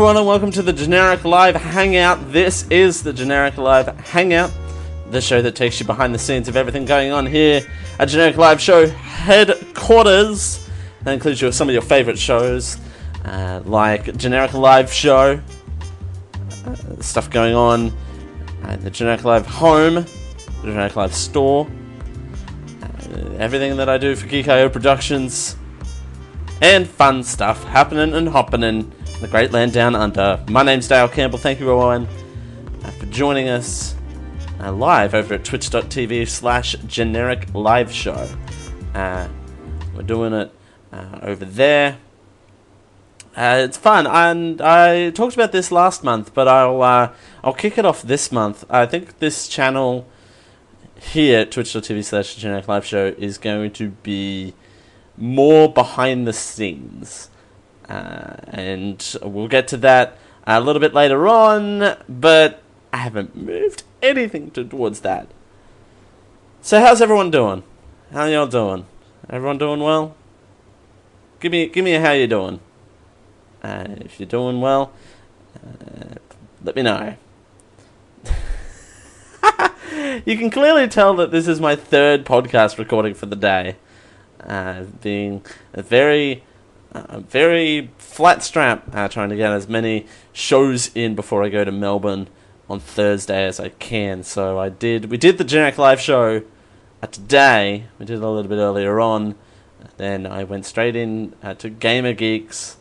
Everyone, and welcome to the Generic Live Hangout. This is the Generic Live Hangout, the show that takes you behind the scenes of everything going on here at Generic Live Show headquarters. That includes your, some of your favorite shows, uh, like Generic Live Show, uh, stuff going on at the Generic Live Home, the Generic Live Store, uh, everything that I do for Geek.io Productions, and fun stuff happening and hopping in the great land down under. My name's Dale Campbell. Thank you, everyone, uh, for joining us uh, live over at twitch.tv slash generic live show. Uh, we're doing it uh, over there. Uh, it's fun, and I talked about this last month, but I'll uh, I'll kick it off this month. I think this channel here, twitch.tv slash generic live show, is going to be more behind the scenes. Uh, and we'll get to that a little bit later on, but I haven't moved anything towards that. So how's everyone doing? How y'all doing? Everyone doing well? Give me, give me a how you doing. Uh, if you're doing well, uh, let me know. you can clearly tell that this is my third podcast recording for the day. Uh, being a very uh, very flat strap, uh, trying to get as many shows in before I go to Melbourne on Thursday as I can. So I did. We did the generic live show uh, today. We did it a little bit earlier on. Then I went straight in uh, to Gamer Geeks,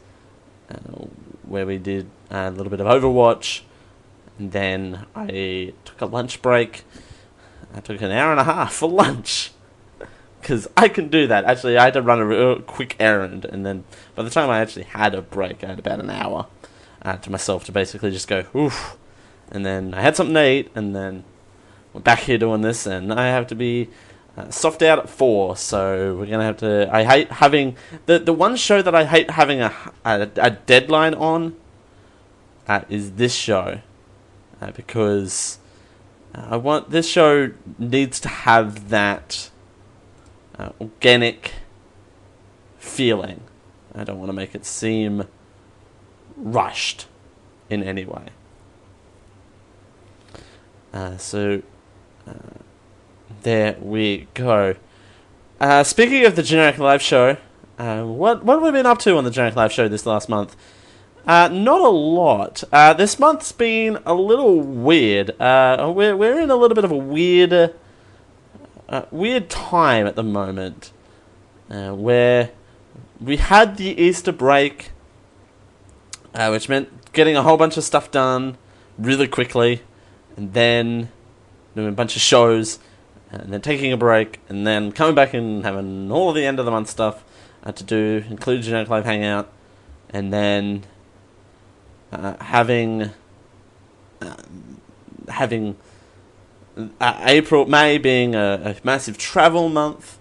uh, where we did a little bit of Overwatch. And then I took a lunch break. I took an hour and a half for lunch because I can do that. Actually, I had to run a real quick errand, and then by the time I actually had a break, I had about an hour uh, to myself to basically just go oof, and then I had something to eat, and then we're back here doing this, and I have to be uh, soft out at four, so we're gonna have to. I hate having the the one show that I hate having a a, a deadline on uh, is this show uh, because. I want this show needs to have that uh, organic feeling. I don't want to make it seem rushed in any way. Uh, so, uh, there we go. Uh, speaking of the generic live show, uh, what what have we been up to on the generic live show this last month? Uh, not a lot. Uh, this month's been a little weird. We're we're in a little bit of a weird uh, weird time at the moment uh, where we had the Easter break, uh, which meant getting a whole bunch of stuff done really quickly, and then doing a bunch of shows, and then taking a break, and then coming back and having all of the end of the month stuff uh, to do, including Generic Live Hangout, and then uh, having uh, having April, May being a, a, massive travel month,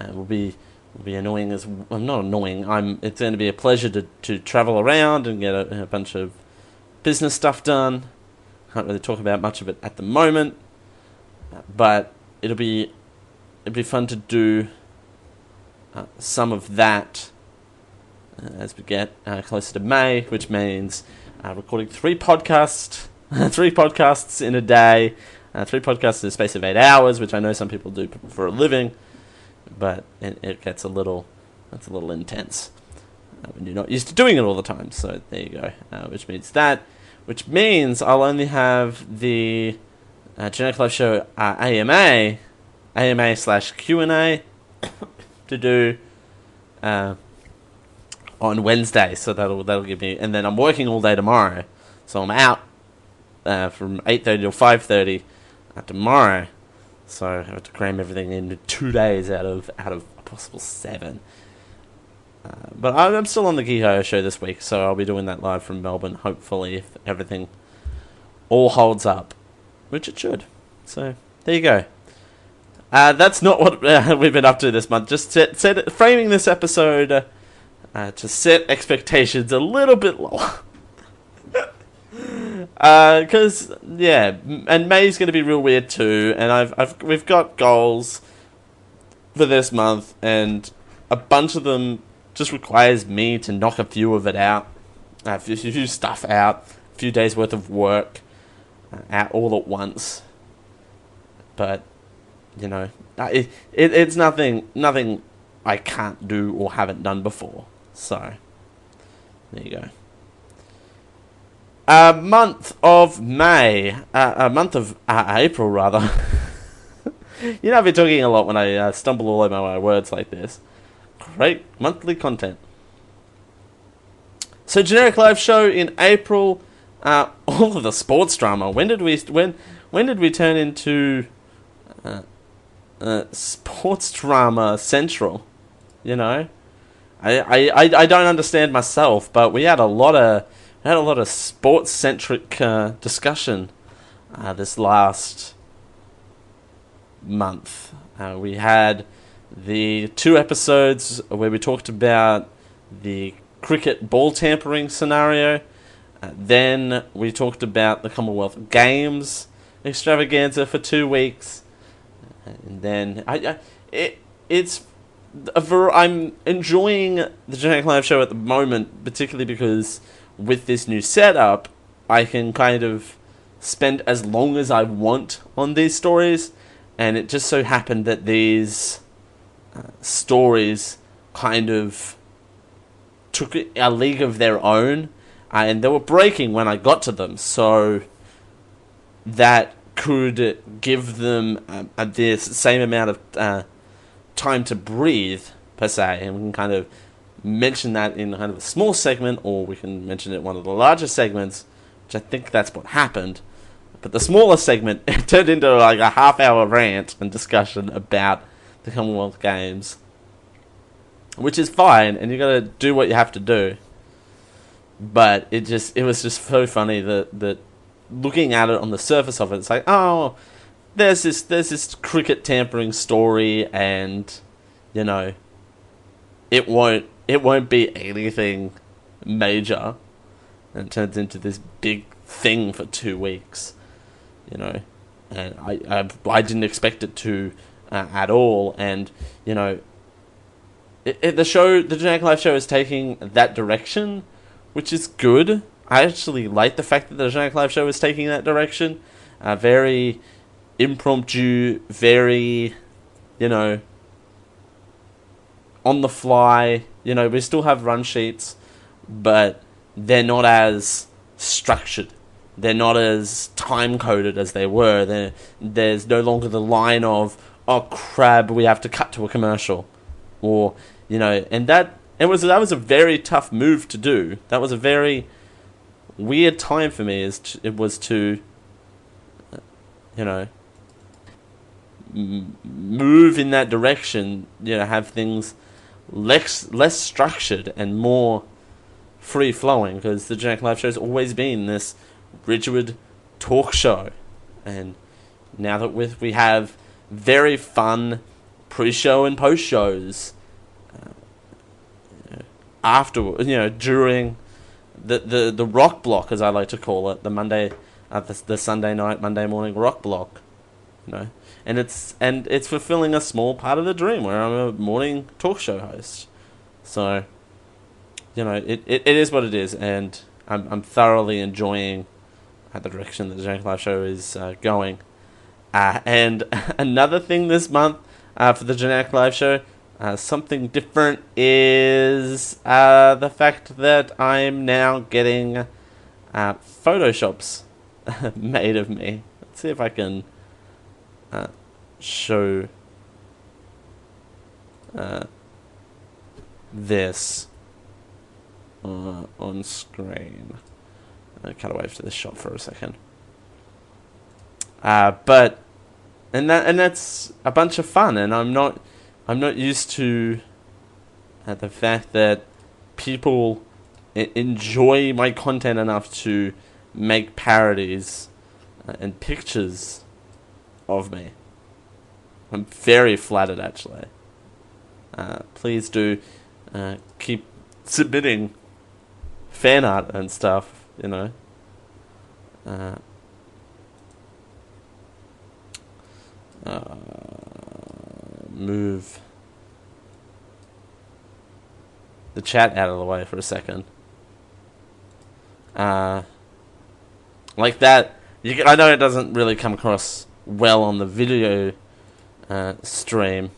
uh, will be will be annoying as I'm well, not annoying. I'm. It's going to be a pleasure to, to travel around and get a, a, bunch of business stuff done. Can't really talk about much of it at the moment, but it'll be it'll be fun to do uh, some of that uh, as we get uh, closer to May, which means uh, recording three podcasts, three podcasts in a day uh, three podcasts in the space of eight hours, which I know some people do for a living, but it, it gets a little that's a little intense uh, when you're not used to doing it all the time. So there you go. Uh, which means that, which means I'll only have the uh, Generic Live Show uh, AMA, AMA slash Q and A to do uh, on Wednesday. So that'll that'll give me, and then I'm working all day tomorrow, so I'm out uh, from eight thirty till five thirty tomorrow. So I have to cram everything into two days out of out of a possible seven. Uh, but I'm still on the Geek.io show this week, so I'll be doing that live from Melbourne. Hopefully, if everything all holds up, which it should. So there you go. Uh, that's not what uh, we've been up to this month. Just set, set, framing this episode uh, to set expectations a little bit lower. Because uh, yeah, and May's going to be real weird too. And I've, I've we've got goals for this month, and a bunch of them just requires me to knock a few of it out a few, stuff out, a few days worth of work uh, out all at once. But you know, it, it it's nothing nothing I can't do or haven't done before. So there you go. A month of May, uh, a month of uh, April rather. you know, I've been talking a lot when I uh, stumble all over my words like this. Great monthly content. So, generic live show in April. Uh, all of the sports drama. When did we when when did we turn into uh, uh, sports drama central? You know, I, I, I don't understand myself, but we had a lot of had a lot of sports centric uh, discussion uh, this last month. Uh, we had the two episodes where we talked about the cricket ball tampering scenario. Uh, then we talked about the Commonwealth Games extravaganza for two weeks. And then I, I it it's a ver- I'm enjoying the Generic Live show at the moment, particularly because with this new setup, I can kind of spend as long as I want on these stories, and it just so happened that these uh, stories kind of took a league of their own, uh, and they were breaking when I got to them, so that could give them uh, the same amount of uh, time to breathe per se, and we can kind of mention that in kind of a small segment, or we can mention it in one of the larger segments, which I think that's what happened. But the smaller segment turned into like a half hour rant and discussion about the Commonwealth Games, which is fine, and you gotta do what you have to do. But it just it was just so funny that that looking at it on the surface of it, it's like oh, there's this there's this cricket tampering story, and you know, it won't it won't be anything major, and it turns into this big thing for two weeks, you know, and I I, I didn't expect it to uh, at all, and you know, it, it, the show the Generic Live show is taking that direction, which is good. I actually like the fact that the Generic Live show is taking that direction. Uh, very impromptu, very, you know, on the fly. You know, we still have run sheets, but they're not as structured. They're not as time coded as they were. They're, there's no longer the line of "oh crap, we have to cut to a commercial," or you know, and that it was that was a very tough move to do. That was a very weird time for me. Is it was to, you know, move in that direction. You know, have things less less structured and more free flowing because the Generic Live Show has always been this rigid talk show, and now that with we have very fun pre-show and post shows uh, after you know during the, the the rock block as I like to call it the Monday uh, the, the Sunday night Monday morning rock block you know and it's and it's fulfilling a small part of the dream where I'm a morning talk show host. So, you know, it, it, it is what it is, and I'm I'm thoroughly enjoying the direction that the Jank Live Show is uh, going. Uh, and another thing this month uh, for the Generic Live Show, uh, something different is uh, the fact that I'm now getting uh, photoshops made of me. Let's see if I can uh, show uh, this uh, on screen. I'll cut away to this shot for a second. Uh, but and that and that's a bunch of fun, and I'm not I'm not used to uh, the fact that people I- enjoy my content enough to make parodies uh, and pictures of me. I'm very flattered, actually. Uh, please do uh, keep submitting fan art and stuff, you know. Uh, uh, move the chat out of the way for a second. uh, like that. You, I know it doesn't really come across well on the video uh, stream,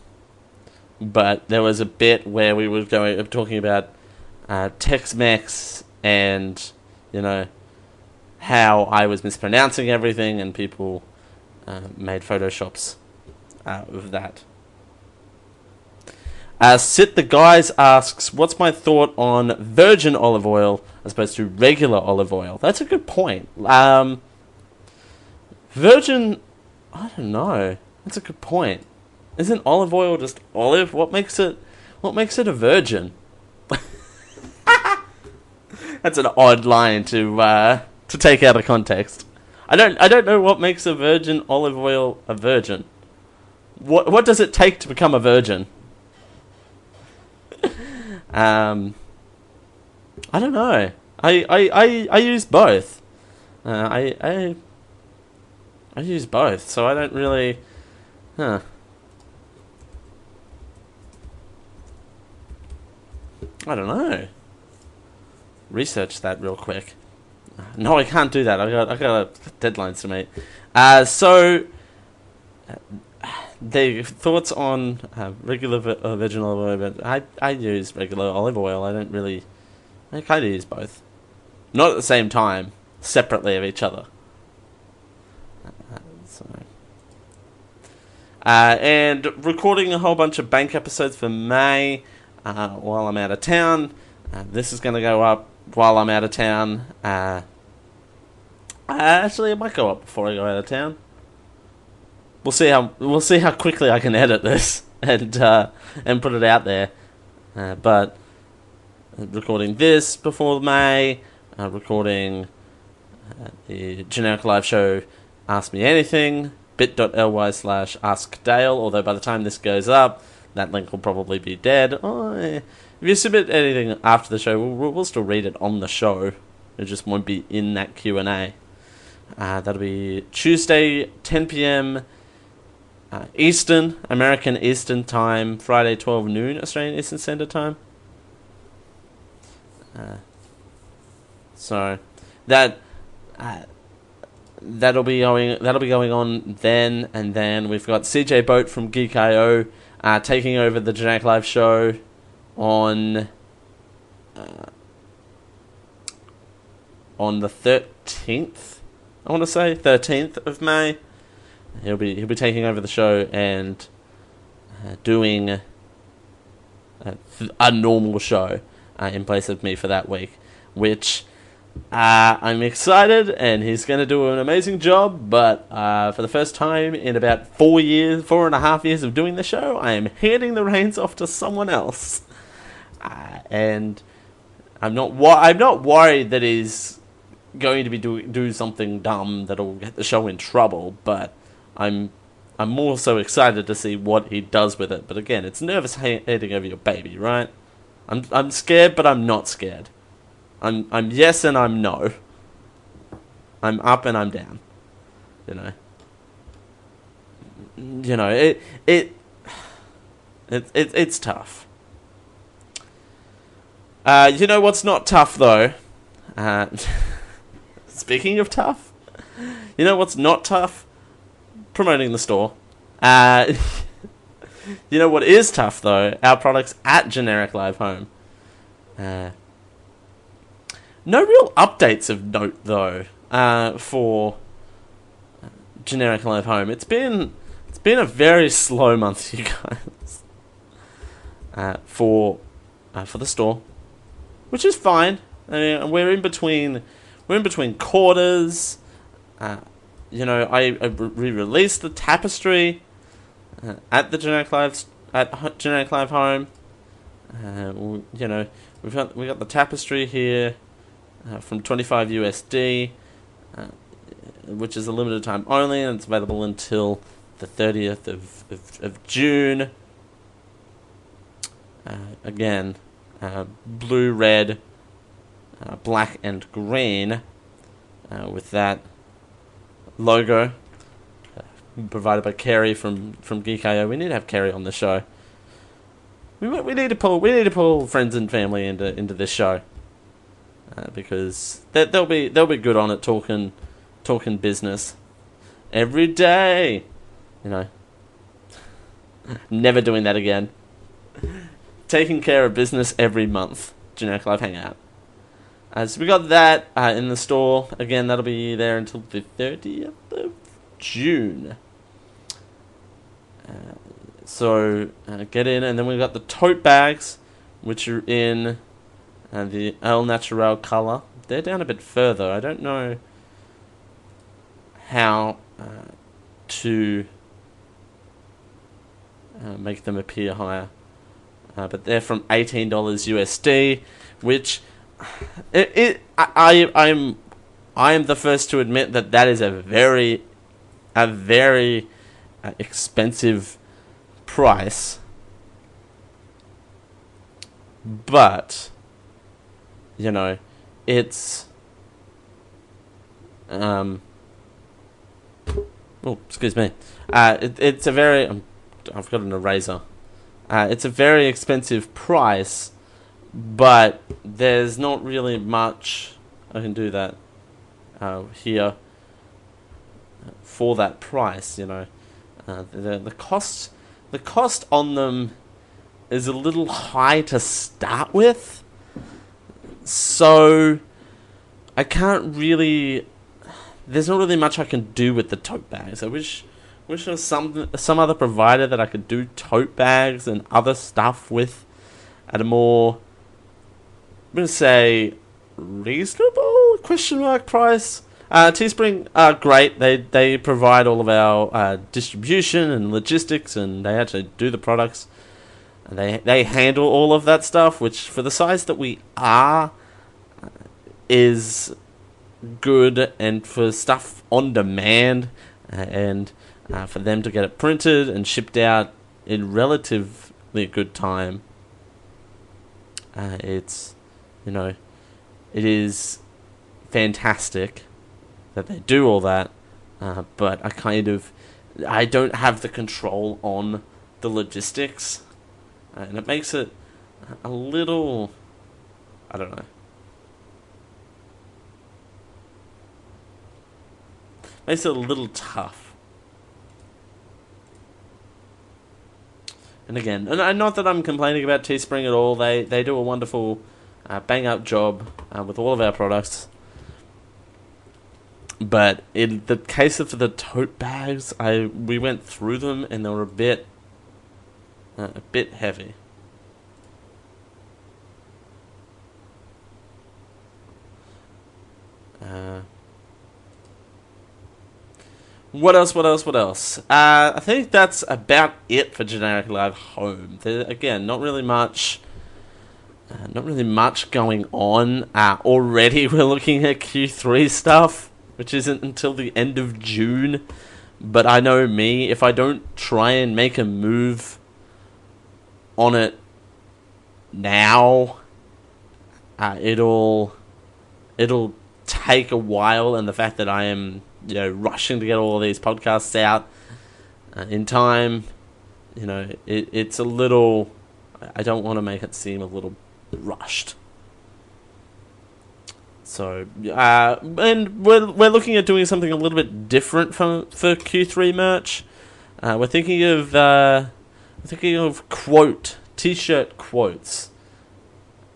but there was a bit where we were going talking about uh, Tex-Mex and you know how I was mispronouncing everything, and people uh, made photoshops out of that. Uh, Sit the Guys asks, What's my thought on virgin olive oil as opposed to regular olive oil? That's a good point. Um, virgin, I don't know. That's a good point. Isn't olive oil just olive? What makes it? What makes it a virgin? That's an odd line to uh, to take out of context. I don't I don't know what makes a virgin olive oil a virgin. What what does it take to become a virgin? um, I don't know. I I, I, I use both. Uh, I I I use both, so I don't really. Huh. I don't know. Research that real quick. No, I can't do that. I got I got deadlines to meet. Uh, so, uh, the thoughts on uh, regular uh, virgin olive oil. But I I use regular olive oil. I don't really. I kind of use both, not at the same time, separately of each other. Uh, so. Uh, and recording a whole bunch of bank episodes for May uh, while I'm out of town. Uh, this is going to go up while I'm out of town. Uh, actually, it might go up before I go out of town. We'll see how we'll see how quickly I can edit this and uh, and put it out there. Uh, but uh, recording this before May, uh, recording uh, the generic live show. Ask me anything. Bit.ly slash ask Dale. Although by the time this goes up, that link will probably be dead. Oh, eh. If you submit anything after the show, we'll, we'll still read it on the show. It just won't be in that Q and A. Uh, that'll be Tuesday, 10 p.m. Uh, Eastern, American Eastern Time. Friday, 12 noon Australian Eastern Standard Time. Uh, so that uh, that'll be going that'll be going on then, and then we've got CJ Boat from Geek.io uh, taking over the Generic Live show on uh, on the thirteenth. I want to say thirteenth of May. He'll be he'll be taking over the show and uh, doing a, a normal show uh, in place of me for that week, which. Uh, I'm excited, and he's going to do an amazing job. But uh, for the first time in about four years, four and a half years of doing the show, I am handing the reins off to someone else, uh, and I'm not. Wo- I'm not worried that he's going to be do do something dumb that'll get the show in trouble. But I'm. I'm more so excited to see what he does with it. But again, it's nervous handing over your baby, right? I'm. I'm scared, but I'm not scared. I'm I'm yes and I'm no. I'm up and I'm down. You know. You know it it it, it it's tough. Uh, you know what's not tough though. Uh, speaking of tough, you know what's not tough? Promoting the store. Uh, you know what is tough though? Our products at Generic Live Home. Uh, no real updates of note though uh, for generic live home. It's been it's been a very slow month, you guys, uh, for uh, for the store, which is fine. I mean, we're in between we're in between quarters. Uh, you know, I, I re-released the tapestry uh, at the generic live at generic live home. Uh, you know, we've got we got the tapestry here uh, from 25 USD, uh, which is a limited time only, and it's available until the 30th of, of, of June. Uh, again, uh, blue, red, uh, black, and green, uh, with that logo provided by Kerry from from Geek.io. We need to have Kerry on the show. We, we need to pull we need to pull friends and family into into this show. Uh, because they, they'll be they'll be good on it talking talking business every day. You know, never doing that again. Taking care of business every month. Generic Live Hangout. Uh, so we got that uh, in the store. Again, that'll be there until the 30th of June. Uh, so uh, get in, and then we've got the tote bags, which are in uh, the El Natural color. They're down a bit further. I don't know how uh, to uh, make them appear higher. Uh, but they're from eighteen dollars USD, which it, it I, I I'm I am the first to admit that that is a very a very uh, expensive price. But you know, it's um oh excuse me. Uh it, it's a very um, I've got an eraser. Uh, it's a very expensive price but there's not really much I can do that uh, here for that price you know. Uh, the the cost the cost on them is a little high to start with so I can't really. There's not really much I can do with the tote bags. I wish wish there was some some other provider that I could do tote bags and other stuff with at a more I'm gonna say reasonable question mark price. Uh, Teespring are great. They they provide all of our uh, distribution and logistics, and they actually do the products. They they handle all of that stuff, which for the size that we are, is good, and for stuff on demand, and uh, for them to get it printed and shipped out in relatively good time, uh, it's you know, it is fantastic that they do all that, uh, but I kind of I don't have the control on the logistics uh, and it makes it a little. I don't know. Makes it a little tough. And again, and not that I'm complaining about Teespring at all. They they do a wonderful, uh, bang up job uh, with all of our products. But in the case of the tote bags, I we went through them and they were a bit uh, a bit heavy. Uh, what else? What else? What else? Uh, I think that's about it for generic live home. There, again, not really much. Uh, not really much going on. Uh, already, we're looking at Q3 stuff, which isn't until the end of June. But I know me, if I don't try and make a move on it now, uh, it'll it'll take a while, and the fact that I am you know rushing to get all these podcasts out uh, in time, you know, it, it's a little. I don't want to make it seem a little rushed. So, uh, and we're we're looking at doing something a little bit different for for Q three merch. Uh, we're thinking of uh, thinking of quote t-shirt quotes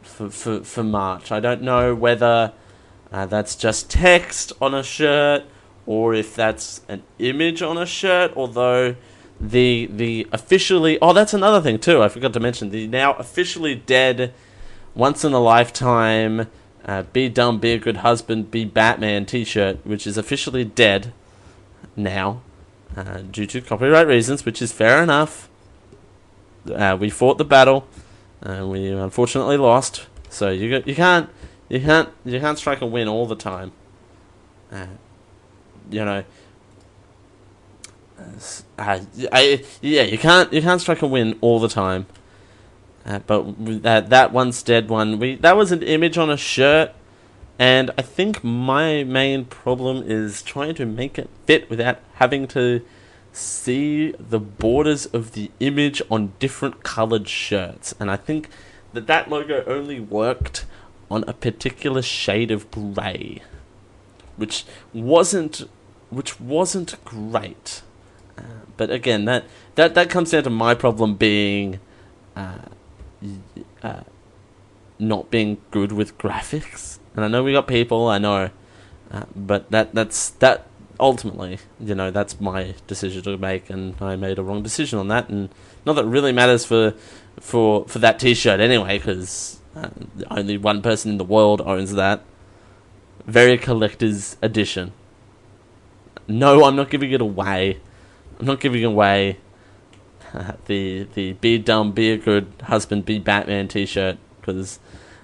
for for for March. I don't know whether uh, that's just text on a shirt or if that's an image on a shirt. Although the the officially oh that's another thing too. I forgot to mention the now officially dead, once in a lifetime. Uh, be dumb, be a good husband, be Batman T-shirt, which is officially dead now uh, due to copyright reasons, which is fair enough. Uh, we fought the battle, and we unfortunately lost. So you you can't you can't you can't strike a win all the time. Uh, you know. Uh, I, yeah, you can't you can't strike a win all the time. Uh, but that that once dead one, we that was an image on a shirt, and I think my main problem is trying to make it fit without having to see the borders of the image on different colored shirts. And I think that that logo only worked on a particular shade of grey, which wasn't which wasn't great. Uh, but again, that, that that comes down to my problem being uh, uh, not being good with graphics. And I know we got people, I know, uh, but that that's that ultimately, you know, that's my decision to make, and I made a wrong decision on that. And not that it really matters for for for that T-shirt anyway, because uh, only one person in the world owns that. Very collector's edition. No, I'm not giving it away. I'm not giving away uh, the the be dumb, be a good husband, be Batman T-shirt because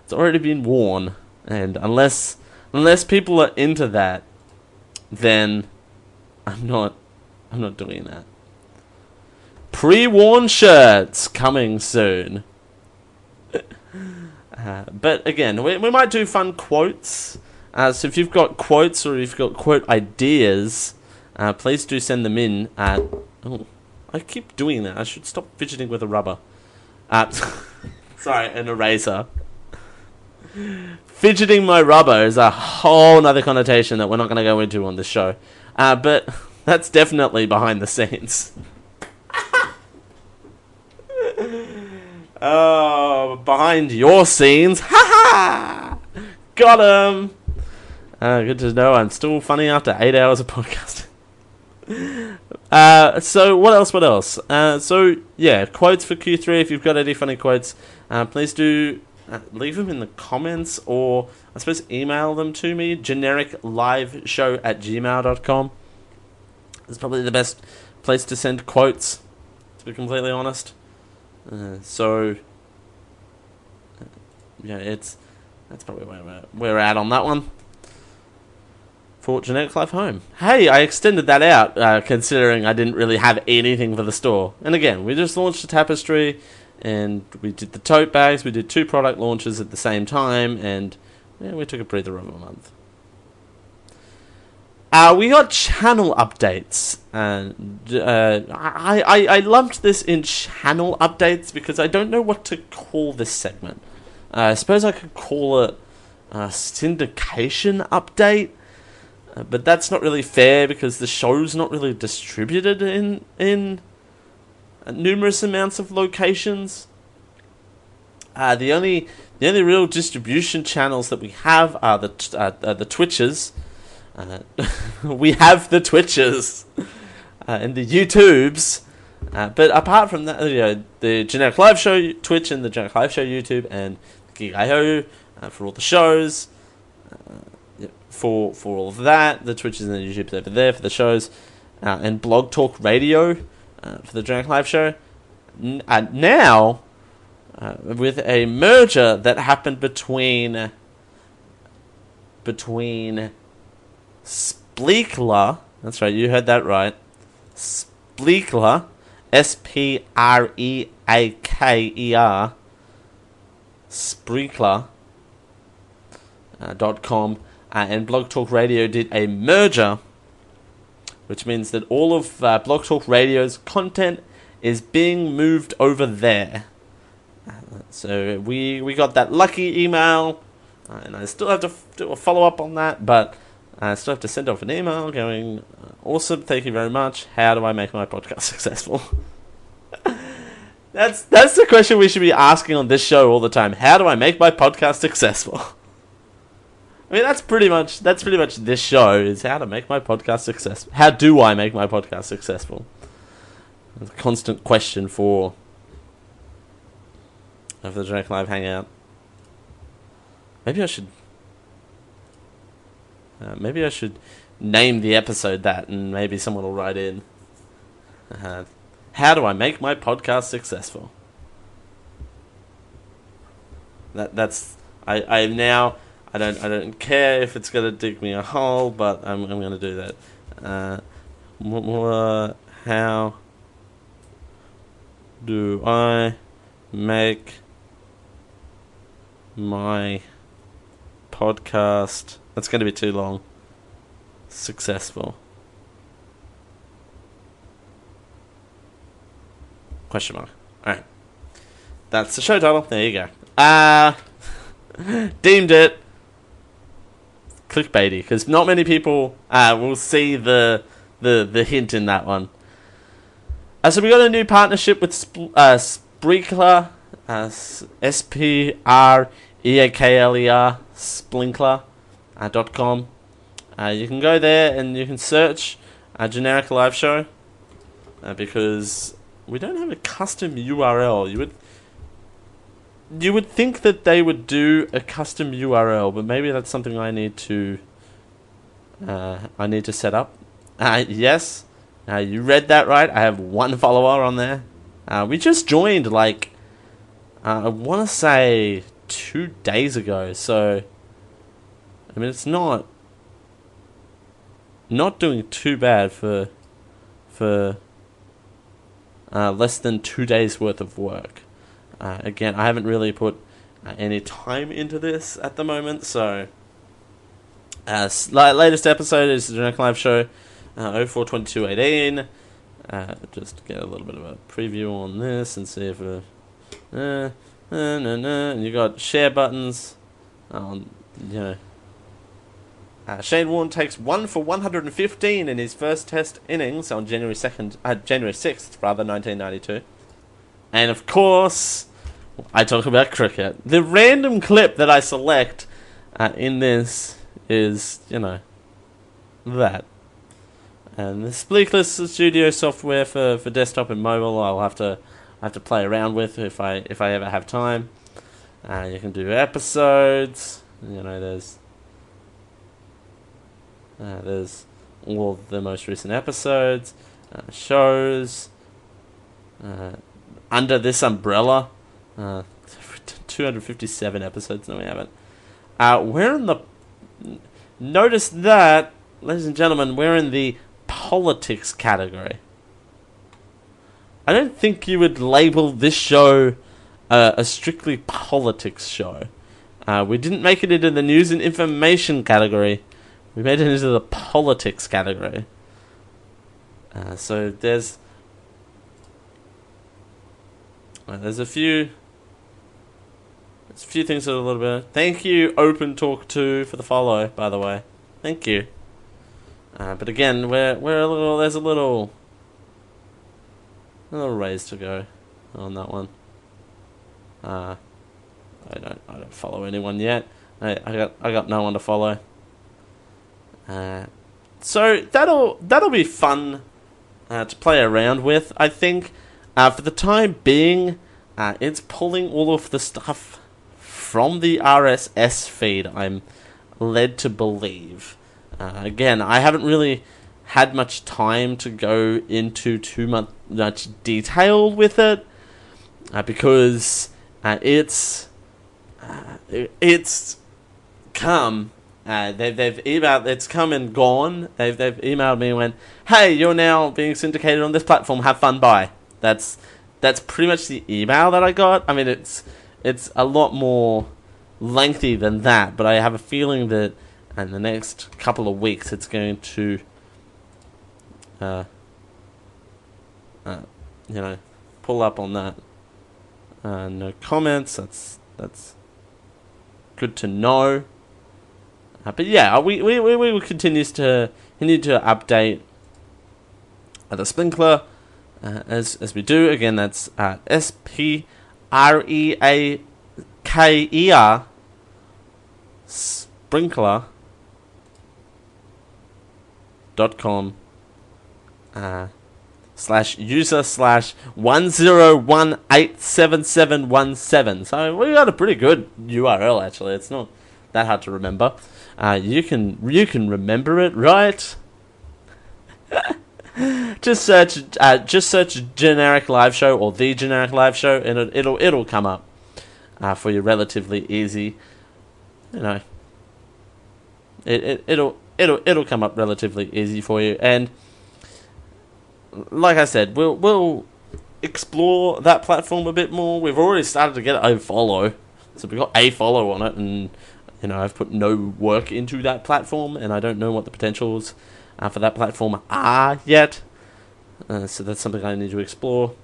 it's already been worn, and unless unless people are into that, then I'm not I'm not doing that. Pre-worn shirts coming soon. uh, but again, we, we might do fun quotes. Uh, so if you've got quotes or you've got quote ideas, uh, please do send them in at. Oh, I keep doing that. I should stop fidgeting with a rubber. Sorry, an eraser. Fidgeting my rubber is a whole other connotation that we're not going to go into on this show. Uh, but that's definitely behind the scenes. Oh, behind your scenes. Ha ha! Got him! Uh, good to know I'm still funny after eight hours of podcasting. Uh, so what else? What else? Uh, so yeah, quotes for Q3. If you've got any funny quotes, uh, please do uh, leave them in the comments or I suppose email them to me. Generic live show at gmail.com. It's probably the best place to send quotes, to be completely honest. Uh, so, uh, yeah, it's that's probably where we're, we're at on that one. For Generic Live Home. Hey, I extended that out, uh, considering I didn't really have anything for the store. And again, we just launched a tapestry, and we did the tote bags. We did two product launches at the same time, and yeah, we took a breather of a month. Uh, we got channel updates, and uh, I, I I lumped this in channel updates because I don't know what to call this segment. Uh, I suppose I could call it a syndication update, uh, but that's not really fair because the show's not really distributed in in numerous amounts of locations. Uh, the only the only real distribution channels that we have are the t- uh, the Twitches. Uh, we have the Twitches uh, and the YouTubes. Uh, but apart from that, you know, the Generic Live Show Twitch and the Generic Live Show YouTube and Geek.io uh, for all the shows. Uh, for for all of that, the Twitches and the YouTubes over there for the shows, uh, and Blog Talk Radio uh, for the Generic Live Show. N- uh, now, uh, with a merger that happened between between Spleakler. That's right, you heard that right. Spleakler, S P R E A K E R, Spreaker. Uh, dot com and Blog Talk Radio did a merger, which means that all of uh, Talk Radio's content is being moved over there. Uh, so we we got that lucky email, uh, and I still have to f- do a follow up on that, but I still have to send off an email going, uh, awesome, thank you very much. How do I make my podcast successful? that's that's the question we should be asking on this show all the time. How do I make my podcast successful? I mean, that's pretty much that's pretty much this show is how to make my podcast successful. How do I make my podcast successful? It's a constant question for of the Drake Live Hangout. Maybe I should uh, maybe I should name the episode that, and maybe someone will write in. Uh, how do I make my podcast successful? That that's I I now I don't I don't care if it's gonna dig me a hole, but I'm I'm gonna do that. Uh, uh, how do I make my podcast? That's to be too long. Successful. Question mark. Alright. That's the show title. There you go. Uh, deemed it clickbaity because not many people uh, will see the the the hint in that one. Uh, so we got a new partnership with Sp- uh, Spreakler, uh, S P R E A K L E R, Splinkler uh, dot com. Uh, you can go there and you can search a generic live show uh, because we don't have a custom URL. You would you would think that they would do a custom URL, but maybe that's something I need to uh, I need to set up. Uh, yes, uh, you read that right. I have one follower on there. Uh, we just joined like uh, I want to say two days ago. So I mean, it's not not doing too bad for for uh, less than two days worth of work. Uh, again, I haven't really put uh, any time into this at the moment, so. Uh, latest episode is the Generic Live Show uh, 042218. Uh, just get a little bit of a preview on this and see if. Uh, uh, uh, no. And you got share buttons. Um, you know. Uh, Shane Warne takes one for 115 in his first Test innings on January 2nd, uh, January 6th, rather 1992. And of course, I talk about cricket. The random clip that I select uh, in this is, you know, that. And the Spreakler Studio software for, for desktop and mobile, I'll have to I have to play around with if I if I ever have time. Uh, you can do episodes. You know, there's uh, there's all the most recent episodes, uh, shows. Uh, under this umbrella, uh, 257 episodes. No, we haven't. Uh, we're in the. Notice that, ladies and gentlemen, we're in the politics category. I don't think you would label this show uh, a strictly politics show. Uh, we didn't make it into the news and information category. We made it into the politics category. Uh, so there's there's a few a few things that are a little bit. Thank you, Open Talk Two, for the follow. By the way, thank you. Uh, but again, we're we're a little. There's a little a little ways to go on that one. Uh, I don't I don't follow anyone yet. I, I got I got no one to follow. Uh, so that'll that'll be fun uh, to play around with. I think uh, for the time being, uh, it's pulling all of the stuff from the RSS feed. I'm led to believe. Uh, again, I haven't really had much time to go into too much, much detail with it uh, because it's it's come uh, they've they've emailed. It's come and gone. They've they've emailed me and went, "Hey, you're now being syndicated on this platform. Have fun. Bye." That's that's pretty much the email that I got. I mean, it's it's a lot more lengthy than that, but I have a feeling that in the next couple of weeks it's going to, uh, uh you know, pull up on that. Uh, no comments. That's that's good to know. Uh, but yeah, we we we, we will continue to continue to update uh, the sprinkler uh, as as we do. Again, that's uh, S P R E A K E R Spreakler dot com uh, slash user slash one zero one eight seven seven one seven. So we got a pretty good URL actually. It's not that hard to remember. Uh, you can you can remember it, right? just search uh, just search generic live show or the generic live show, and it, it'll it'll come up uh, for you relatively easy. You know, it, it it'll it'll it'll come up relatively easy for you, and like I said, we'll we'll explore that platform a bit more. We've already started to get a follow, so we got a follow on it, and you know, I've put no work into that platform, and I don't know what the potentials uh, for that platform are yet. Uh, so that's something I need to explore.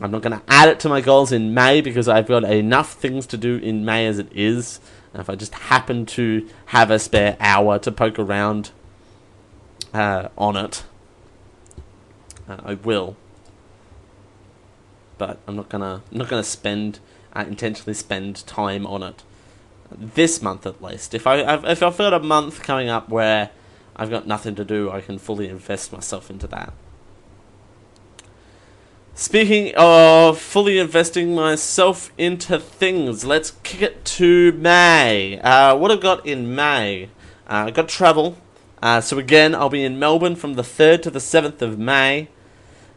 I'm not going to add it to my goals in May because I've got enough things to do in May as it is. And if I just happen to have a spare hour to poke around uh, on it, uh, I will. But I'm not gonna I'm not gonna spend uh, intentionally spend time on it this month at least. If I if I've got a month coming up where I've got nothing to do, I can fully invest myself into that. Speaking of fully investing myself into things, let's kick it to May. Uh, what I've got in May, uh, I've got travel. Uh, so again, I'll be in Melbourne from the 3rd to the 7th of May.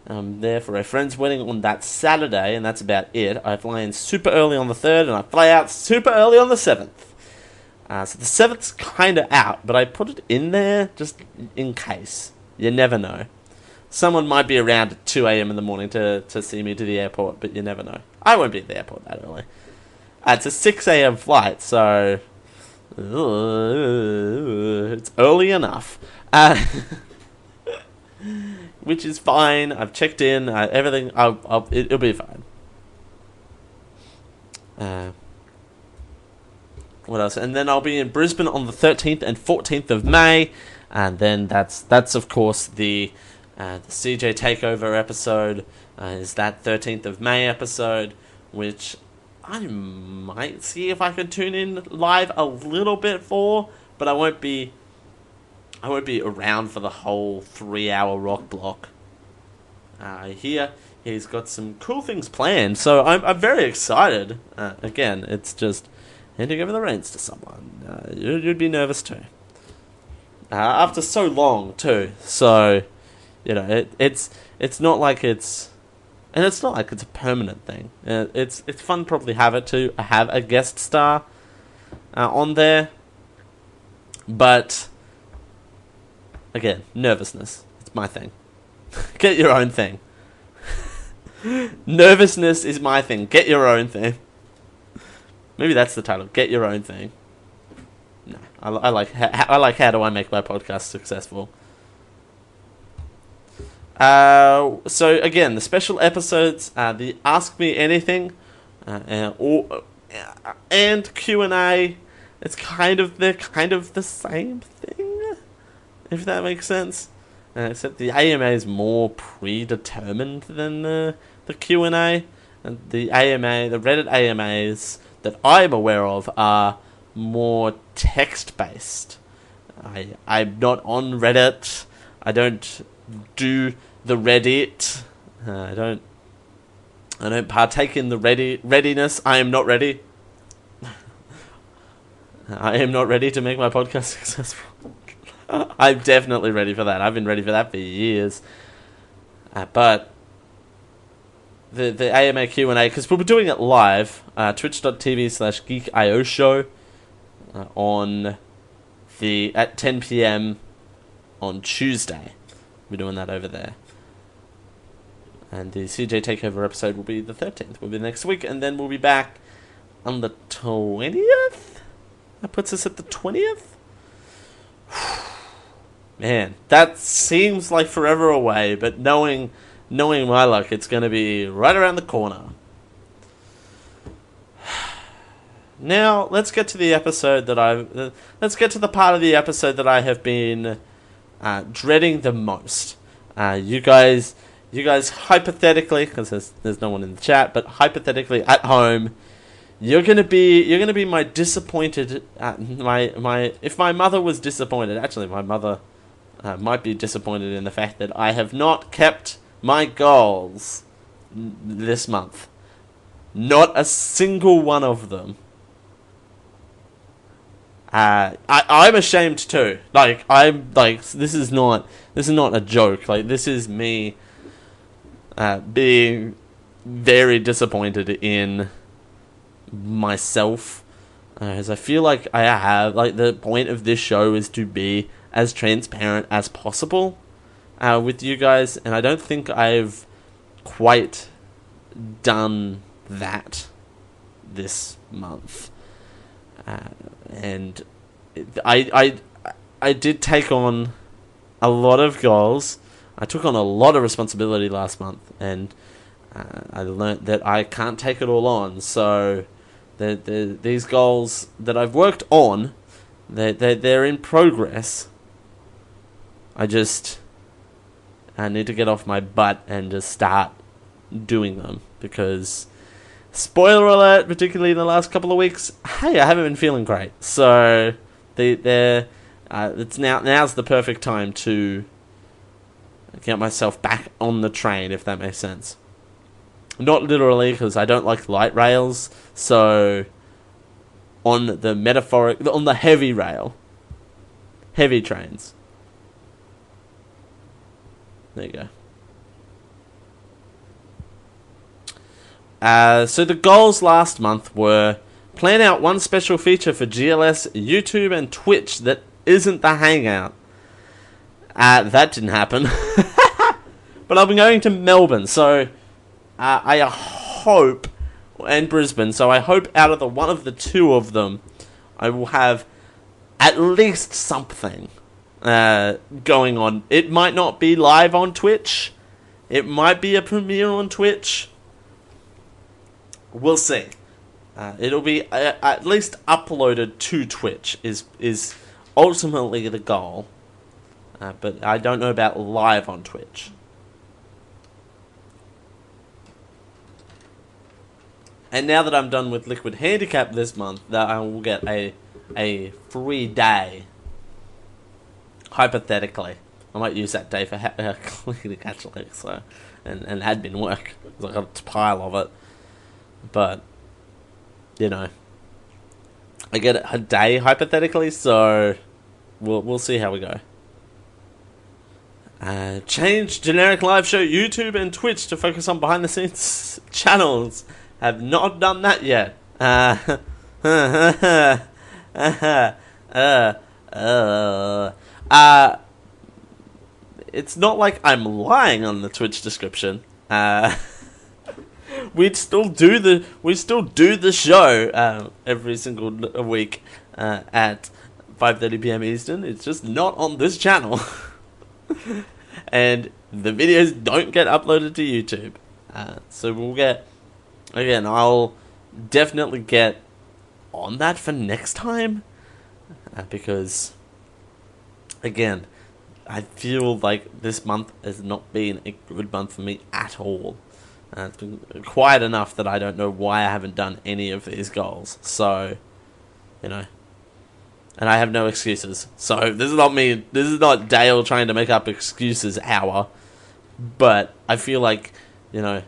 I'm there for a friend's wedding on that Saturday, and that's about it. I fly in super early on the 3rd, and I fly out super early on the 7th. Uh, so the 7th's kind of out, but I put it in there just in case. You never know. Someone might be around at 2 a.m. in the morning to, to see me to the airport, but you never know. I won't be at the airport that early. Uh, it's a 6 a.m. flight, so. Uh, it's early enough. Uh, which is fine. I've checked in. Uh, everything. I'll, I'll, it, will be fine. What else? And then I'll be in Brisbane on the 13th and 14th of May, and then that's that's of course the uh, the CJ Takeover episode uh, is that 13th of May episode, which I might see if I can tune in live a little bit for, but I won't be. I won't be around for the whole three-hour rock block. Uh, here, he's got some cool things planned, so I'm I'm very excited. Uh, again, it's just handing over the reins to someone. Uh, you'd, be nervous too. Uh, after so long too, so you know, it, it's it's not like it's, and it's not like it's a permanent thing. Uh, it's it's fun to probably have it to have a guest star uh, on there, but again, nervousness. It's my thing. Get your own thing. Nervousness is my thing. Get your own thing. Maybe that's the title. Get your own thing. No, I, I like I like how do I make my podcast successful. Uh, so again, the special episodes, uh, the Ask Me Anything, uh, and, uh, and Q and A. It's kind of they're kind of the same thing, if that makes sense. Uh, except the AMA is more predetermined than the the Q and A, and the AMA, the Reddit AMAs that I'm aware of are more text based. I I'm not on Reddit. I don't do the Reddit. Uh, I don't. I don't partake in the ready readiness. I am not ready. I am not ready to make my podcast successful. I'm definitely ready for that. I've been ready for that for years. Uh, but the the AMA Q and A because we'll be doing it live. Uh, Twitch.tv slash Geek.io show uh, on the at 10 p.m. on Tuesday. We're doing that over there. And the CJ Takeover episode will be the 13th, will be next week, and then we'll be back on the 20th? That puts us at the 20th? Man, that seems like forever away, but knowing knowing my luck, it's going to be right around the corner. Now, let's get to the episode that I've. Uh, let's get to the part of the episode that I have been uh, dreading the most. Uh, you guys you guys hypothetically, because there's, there's no one in the chat, but hypothetically at home, you're gonna be you're gonna be my disappointed uh, my my if my mother was disappointed. Actually, my mother uh, might be disappointed in the fact that I have not kept my goals this month. Not a single one of them. Uh, I I'm ashamed too. Like I'm like this is not this is not a joke. Like this is me uh, being very disappointed in myself as I feel like I have like the point of this show is to be as transparent as possible uh, with you guys, and I don't think I've quite done that this month. Uh, and I I I did take on a lot of goals I took on a lot of responsibility last month, and uh, I learnt that I can't take it all on. So the, the, these goals that I've worked on, they're, they're, they're in progress. I just I need to get off my butt and just start doing them because spoiler alert, particularly in the last couple of weeks, hey, I haven't been feeling great. So they they uh, it's now now's the perfect time to get myself back on the train, if that makes sense. Not literally, because I don't like light rails. So on the metaphoric, on the heavy rail, heavy trains. There you go. Uh, so the goals last month were plan out one special feature for GLS, YouTube, and Twitch that isn't the Hangout. Uh, that didn't happen. but I'll be going to Melbourne, so uh, I hope, and Brisbane, so I hope out of the one of the two of them, I will have at least something uh, going on. It might not be live on Twitch. It might be a premiere on Twitch. We'll see. Uh, it'll be uh, at least uploaded to Twitch. Is is ultimately the goal, uh, but I don't know about live on Twitch. And now that I'm done with Liquid Handicap this month, that I will get a a free day. Hypothetically, I might use that day for ha- uh, cleaning actually, so and and admin work. I got a pile of it but you know, I get a day hypothetically, so we'll we'll see how we go. Uh, change generic live show YouTube and Twitch to focus on behind the scenes channels. Have not done that yet. Uh, uh, uh, uh, uh, it's not like I'm lying on the Twitch description. Uh, we'd still do the we still do the show uh, every single week uh, at 5:30 p.m. Eastern. It's just not on this channel, and the videos don't get uploaded to YouTube. Uh, so we'll get again. I'll definitely get on that for next time uh, because again. I feel like this month has not been a good month for me at all. Uh, it's been quiet enough that I don't know why I haven't done any of these goals. So, you know. And I have no excuses. So, this is not me. This is not Dale trying to make up excuses hour. But I feel like, you know,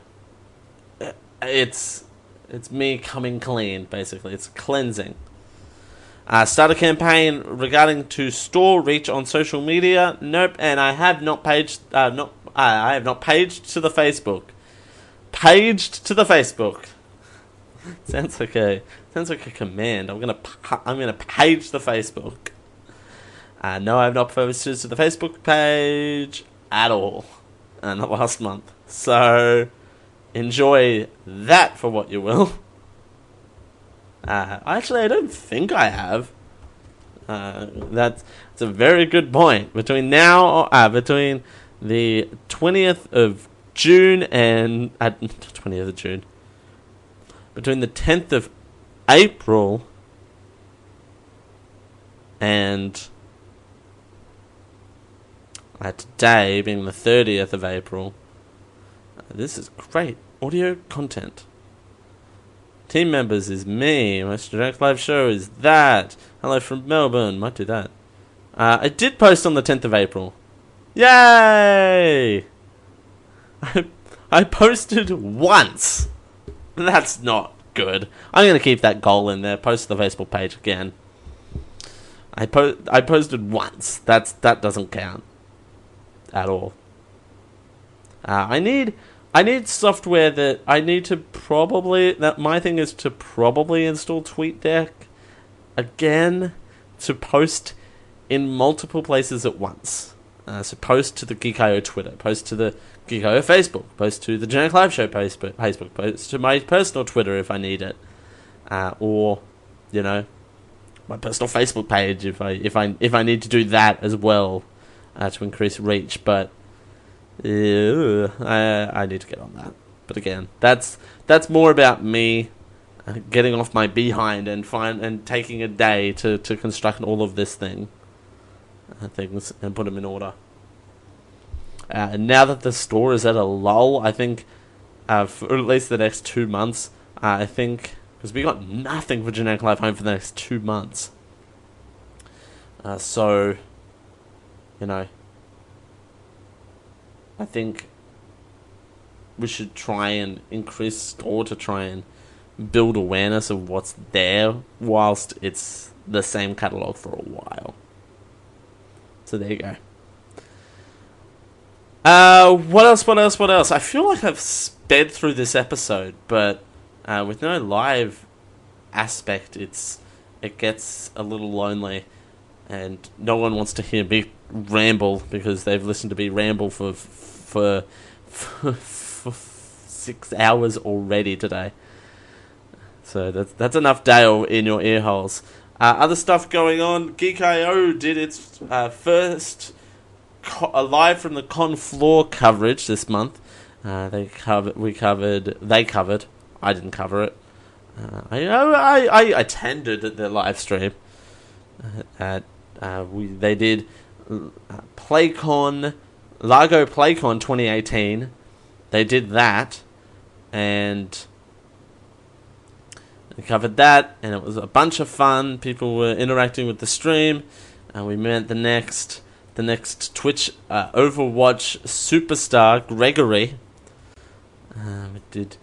it's it's me coming clean, basically. It's cleansing. Uh, start a campaign regarding to store reach on social media. Nope, and I have not paged. Uh, not uh, I have not paged to the Facebook paged to the Facebook. sounds like a sounds like a command. I'm gonna I'm gonna page the Facebook. Uh, no, I've not posted to the Facebook page at all in the last month. So enjoy that for what you will. Uh, actually, I don't think I have. Uh, that's, a very good point. Between now, uh, between the twentieth of June and at twentieth of June. Between the tenth of April and uh, today being the thirtieth of April. Uh, this is great audio content. Team members is me. My direct live show is that. Hello from Melbourne. Might do that. Uh, I did post on the 10th of April. Yay! I, I posted once. That's not good. I'm gonna keep that goal in there. Post to the Facebook page again. I po- I posted once. That's that doesn't count at all. Uh, I need I need software that I need to probably that my thing is to probably install TweetDeck again to post in multiple places at once. Uh, so post to the Geek.io Twitter, post to the Geek.io Facebook, post to the Generic Live Show Facebook, Facebook, post to my personal Twitter if I need it, uh, or you know, my personal Facebook page if I if I if I need to do that as well uh, to increase reach. But uh, I I need to get on that. But again, that's that's more about me uh, getting off my behind and find and taking a day to, to construct all of this thing, uh, things and put them in order. Uh, and now that the store is at a lull, I think uh, for at least the next two months, uh, I think because we got nothing for Generic Live Home for the next two months. Uh, so, you know, I think we should try and increase store to try and build awareness of what's there whilst it's the same catalog for a while. So there you go. Uh, what else? What else? What else? I feel like I've sped through this episode, but uh, with no live aspect, it's it gets a little lonely, and no one wants to hear me ramble because they've listened to me ramble for for for, for six hours already today. So that's that's enough Dale in your ear holes. Uh, other stuff going on. Geek.io did its uh, first co- uh, live from the con floor coverage this month. Uh, they covered. We covered. They covered. I didn't cover it. Uh, I, I I attended the live stream. Uh, at we they did PlayCon, Largo PlayCon 2018. They did that, and we covered that, and it was a bunch of fun. People were interacting with the stream, and we met the next the next Twitch uh, Overwatch superstar Gregory. Uh, we did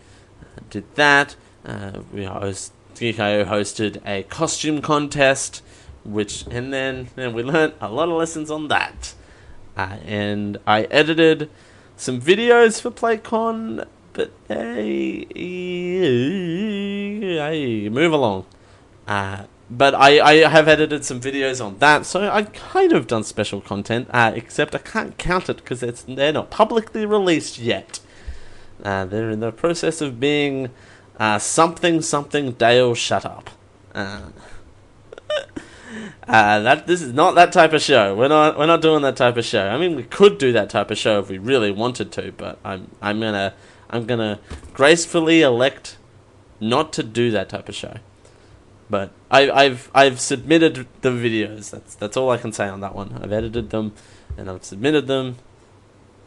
did that. Uh, we host Geek.io hosted a costume contest, which and then and we learned a lot of lessons on that. Uh, and I edited some videos for PlayCon, but hey, hey move along. Uh, but I, I have edited some videos on that, so I kind of done special content, uh, except I can't count it because they're not publicly released yet. Uh, they're in the process of being uh, something something Dale. Shut up. Uh, that this is not that type of show. We're not we're not doing that type of show. I mean, we could do that type of show if we really wanted to, but I'm I'm gonna I'm gonna gracefully elect not to do that type of show. But I, I've I've submitted the videos. That's that's all I can say on that one. I've edited them, and I've submitted them.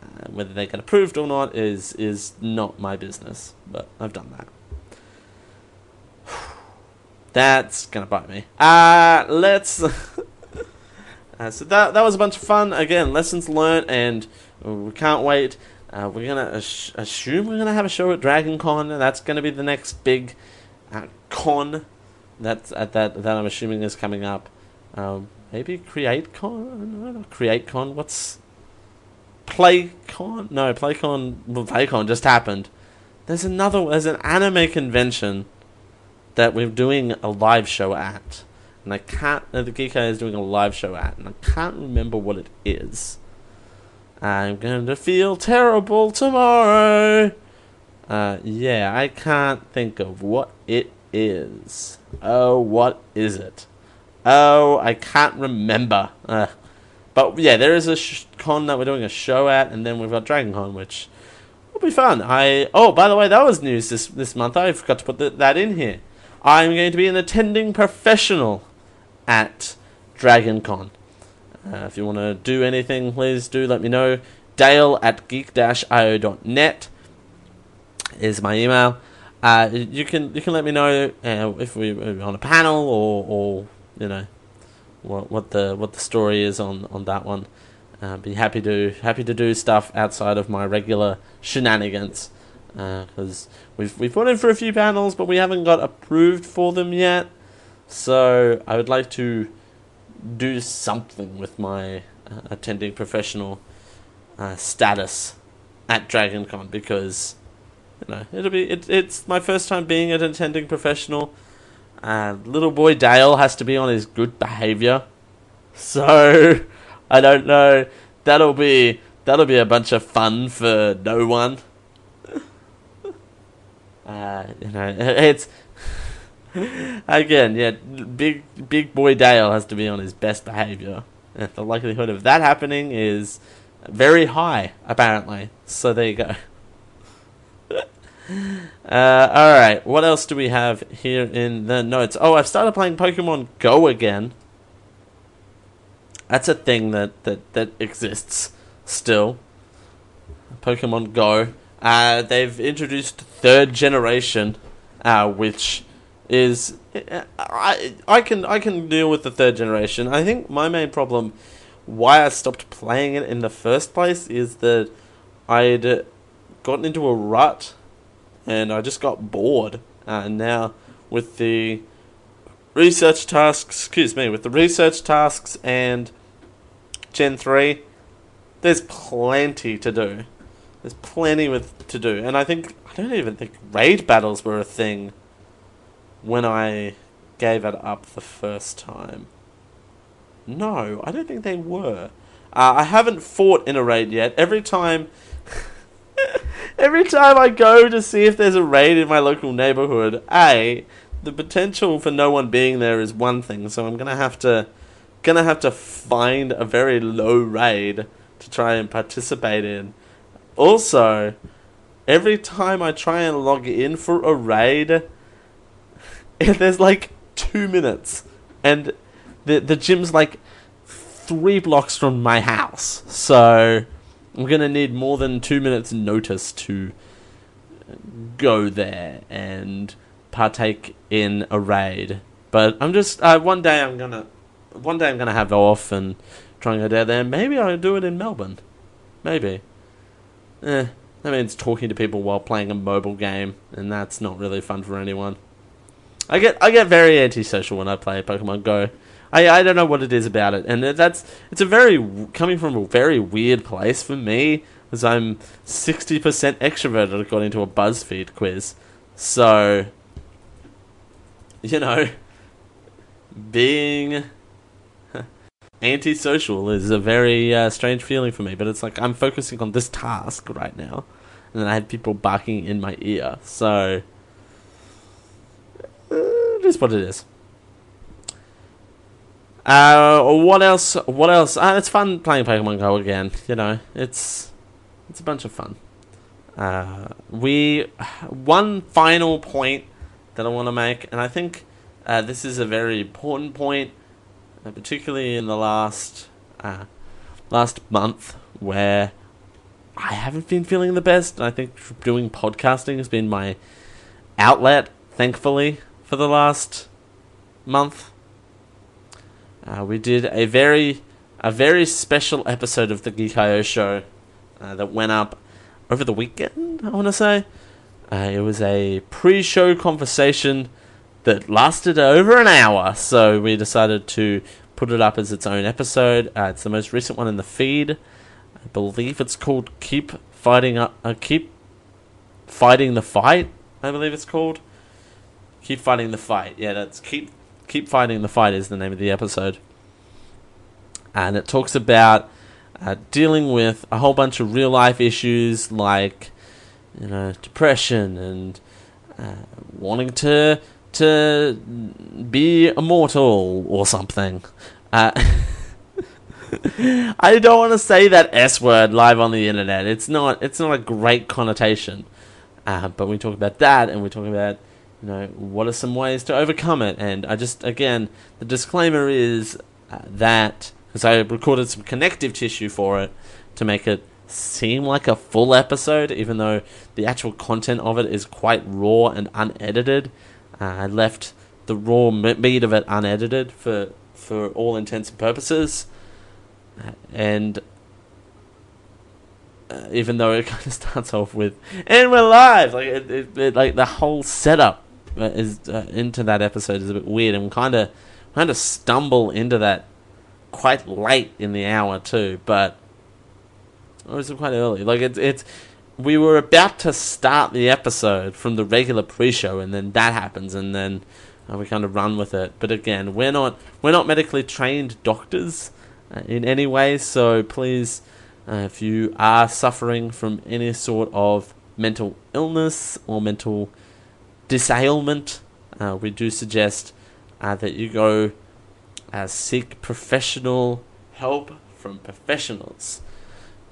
Uh, whether they get approved or not is is not my business. But I've done that. That's gonna bite me. Uh let's. uh, so that that was a bunch of fun. Again, lessons learned, and we can't wait. Uh, we're gonna ass- assume we're gonna have a show at Dragon Con, that's gonna be the next big uh, con that's at that that I'm assuming is coming up. Um, maybe Create Con, Create Con. What's PlayCon? No, PlayCon. Well, PlayCon just happened. There's another. There's an anime convention that we're doing a live show at, and I can't. Uh, the Geek is doing a live show at, and I can't remember what it is. I'm going to feel terrible tomorrow. Uh, yeah, I can't think of what it is. Oh, what is it? Oh, I can't remember. Uh, but yeah, there is a sh- con that we're doing a show at, and then we've got Dragon Con, which will be fun. I oh, by the way, that was news this this month. I forgot to put that in here. I'm going to be an attending professional at Dragon Con. Uh, if you want to do anything, please do let me know. Dale at geek-io.net is my email. Uh, you can you can let me know uh, if we're on a panel or, or you know what what the what the story is on, on that one. Uh, be happy to happy to do stuff outside of my regular shenanigans because uh, we've we've put in for a few panels, but we haven't got approved for them yet. So I would like to do something with my uh, attending professional uh, status at DragonCon because you know it'll be it, it's my first time being an attending professional. Uh, little boy Dale has to be on his good behavior, so I don't know. That'll be that'll be a bunch of fun for no one. Uh, you know, it's again, yeah. Big big boy Dale has to be on his best behavior. And the likelihood of that happening is very high, apparently. So there you go. Uh, all right, what else do we have here in the notes? Oh, I've started playing Pokemon Go again. That's a thing that that that exists still. Pokemon Go. Uh, they've introduced third generation, uh, which is I I can I can deal with the third generation. I think my main problem, why I stopped playing it in the first place, is that I'd gotten into a rut, and I just got bored. Uh, and now with the research tasks, excuse me, with the research tasks and Gen three, there's plenty to do. There's plenty with to do, and I think I don't even think raid battles were a thing when I gave it up the first time. No, I don't think they were. Uh, I haven't fought in a raid yet. Every time, every time I go to see if there's a raid in my local neighborhood, a the potential for no one being there is one thing. So I'm gonna have to, gonna have to find a very low raid to try and participate in. Also, every time I try and log in for a raid, there's like two minutes, and the the gym's like three blocks from my house, so I'm gonna need more than two minutes notice to go there and partake in a raid. But I'm just uh, one day I'm gonna one day I'm gonna have off and try and go down there. Maybe I'll do it in Melbourne. Maybe. Eh, that means talking to people while playing a mobile game, and that's not really fun for anyone. I get I get very antisocial when I play Pokemon Go. I I don't know what it is about it, and that's it's a very coming from a very weird place for me, as I'm sixty percent extroverted according to a BuzzFeed quiz. So, you know, being antisocial is a very uh, strange feeling for me. But it's like I'm focusing on this task right now, and then I had people barking in my ear. So uh, it is what it is. Uh, what else? What else? Uh, it's fun playing Pokemon Go again. You know, it's it's a bunch of fun. Uh, we one final point that I want to make, and I think uh, this is a very important point uh, particularly in the last uh, last month, where I haven't been feeling the best. And I think doing podcasting has been my outlet, thankfully, for the last month. Uh, we did a very a very special episode of the Geek.io show uh, that went up over the weekend. I want to say uh, it was a pre-show conversation that lasted over an hour. So we decided to put it up as its own episode. Uh, it's the most recent one in the feed. I believe it's called "Keep Fighting Up." Uh, Keep fighting the fight. I believe it's called. Keep fighting the fight. Yeah, that's keep keep fighting the fight is the name of the episode, and it talks about uh, dealing with a whole bunch of real life issues like you know depression and uh, wanting to to be immortal or something. Uh, I don't want to say that S word live on the internet. It's not. It's not a great connotation. Uh, but we talk about that, and we talk about you know what are some ways to overcome it. And I just again the disclaimer is uh, that because I recorded some connective tissue for it to make it seem like a full episode, even though the actual content of it is quite raw and unedited. Uh, I left the raw meat of it unedited for for all intents and purposes, uh, and uh, even though it kind of starts off with "and we're live," like it, it, it like the whole setup uh, is uh, into that episode is a bit weird, and kind of kind of stumble into that quite late in the hour too, but or is it quite early. Like it's it's we were about to start the episode from the regular pre-show, and then that happens, and then uh, we kind of run with it. But again, we're not we're not medically trained doctors uh, in any way, so please, uh, if you are suffering from any sort of mental illness or mental disailment, uh, we do suggest uh, that you go uh, seek professional help from professionals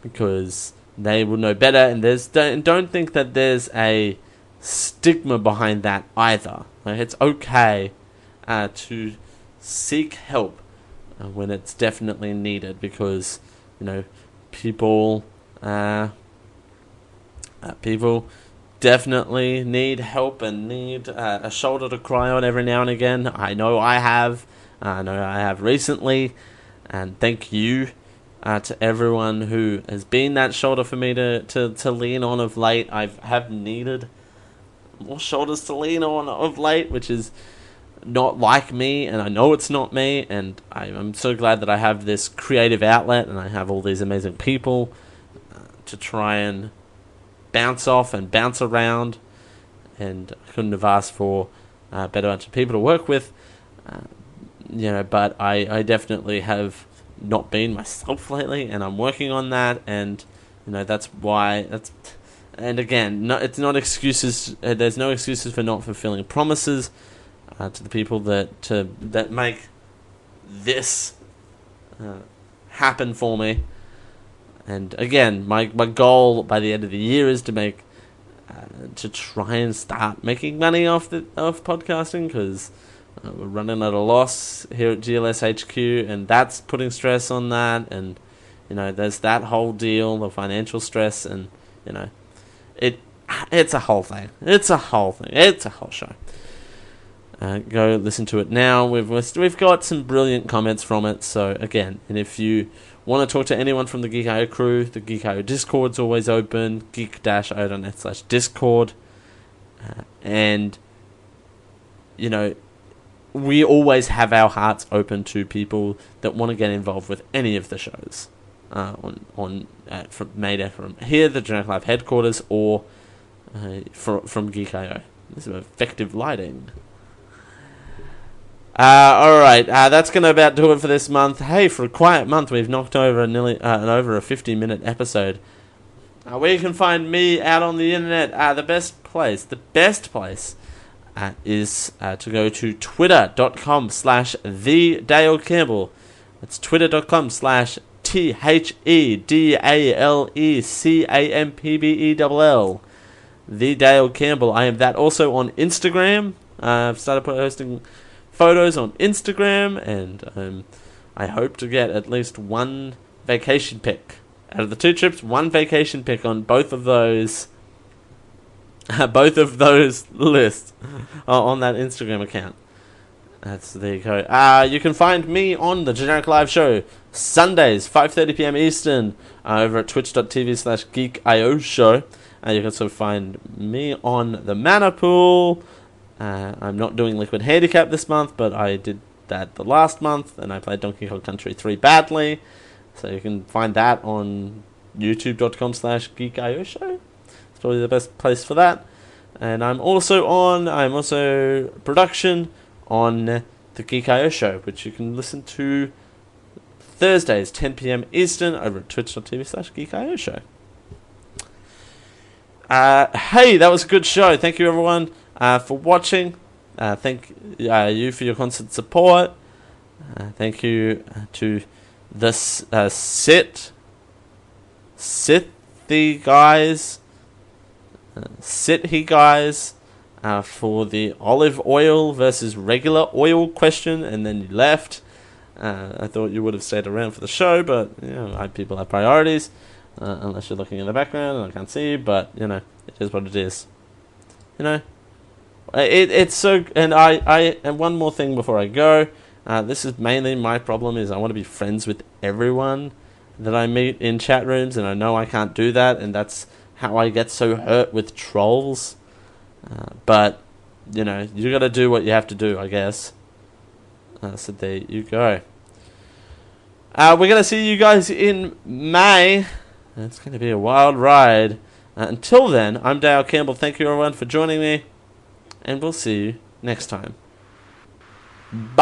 because they will know better. And there's don't don't think that there's a stigma behind that either. Like, it's okay uh, to seek help uh, when it's definitely needed because you know people uh, uh, people definitely need help and need uh, a shoulder to cry on every now and again. I know I have. I know I have recently, and thank you uh, to everyone who has been that shoulder for me to, to, to lean on of late. I have needed more shoulders to lean on of late, which is not like me, and I know it's not me, and I, am so glad that I have this creative outlet and I have all these amazing people uh, to try and bounce off and bounce around, and I couldn't have asked for a better bunch of people to work with. Uh, you know, but I, I definitely have not been myself lately, and I'm working on that, and you know that's why that's. And again, no, it's not excuses. Uh, there's no excuses for not fulfilling promises uh, to the people that to that make this uh, happen for me. And again, my my goal by the end of the year is to make uh, to try and start making money off the off podcasting because uh, we're running at a loss here at GLS HQ, and that's putting stress on that. And you know, there's that whole deal, the financial stress, and you know, it it's a whole thing. It's a whole thing. It's a whole show. Uh, go listen to it now. We've we've got some brilliant comments from it. So again, and if you want to talk to anyone from the Geek.io crew, the Geek.io Discord's always open. Geek-io.net slash Discord, uh, and you know, we always have our hearts open to people that want to get involved with any of the shows uh, on on uh, from made from here, the Generic Live headquarters, or uh, from from Geek.io. This is effective lighting. Uh, all right, uh, that's going to about do it for this month. Hey, for a quiet month, we've knocked over a nearly uh, an over a fifty-minute episode. Uh, where you can find me out on the internet, uh, the best place, the best place, uh, is uh, to go to twitter.com slash the Dale Campbell. It's twitter.com slash T H E D A L E C A M P B E L L. The Dale Campbell. I am that also on Instagram. I've started posting photos on Instagram, and um, I hope to get at least one vacation pic out of the two trips. One vacation pic on both of those, both of those lists uh, on that Instagram account. That's there you go. Uh, you can find me on the Generic Live Show Sundays, 5:30 p.m. Eastern, uh, over at twitch.tv/slash geekio show. Uh, you can also find me on the Mana Pool uh, I'm not doing Liquid Handicap this month, but I did that the last month, and I played Donkey Kong Country 3 badly. So you can find that on youtube.com slash geekio show. Probably the best place for that. And I'm also on, I'm also production on the Geek.io show, which you can listen to Thursdays, 10 p.m. Eastern, over at twitch.tv slash geekio show. Uh, hey, that was a good show. Thank you, everyone uh, for watching. Uh, thank uh, you for your constant support. Uh, thank you uh, to uh, sit the guys, uh, he guys, uh, for the olive oil versus regular oil question, and then you left. Uh, I thought you would have stayed around for the show, but you know, people have priorities. Uh, unless you're looking in the background and I can't see but you know, it is what it is. You know, it, it's so, and I, I, and one more thing before I go. Uh, this is mainly my problem is I want to be friends with everyone that I meet in chat rooms, and I know I can't do that, and that's how I get so hurt with trolls. Uh, but you know, you got to do what you have to do, I guess. Uh, so there you go. Uh, we're gonna see you guys in May. It's gonna be a wild ride. Uh, until then, I'm Dale Campbell. Thank you everyone for joining me and we'll see you next time. Bye.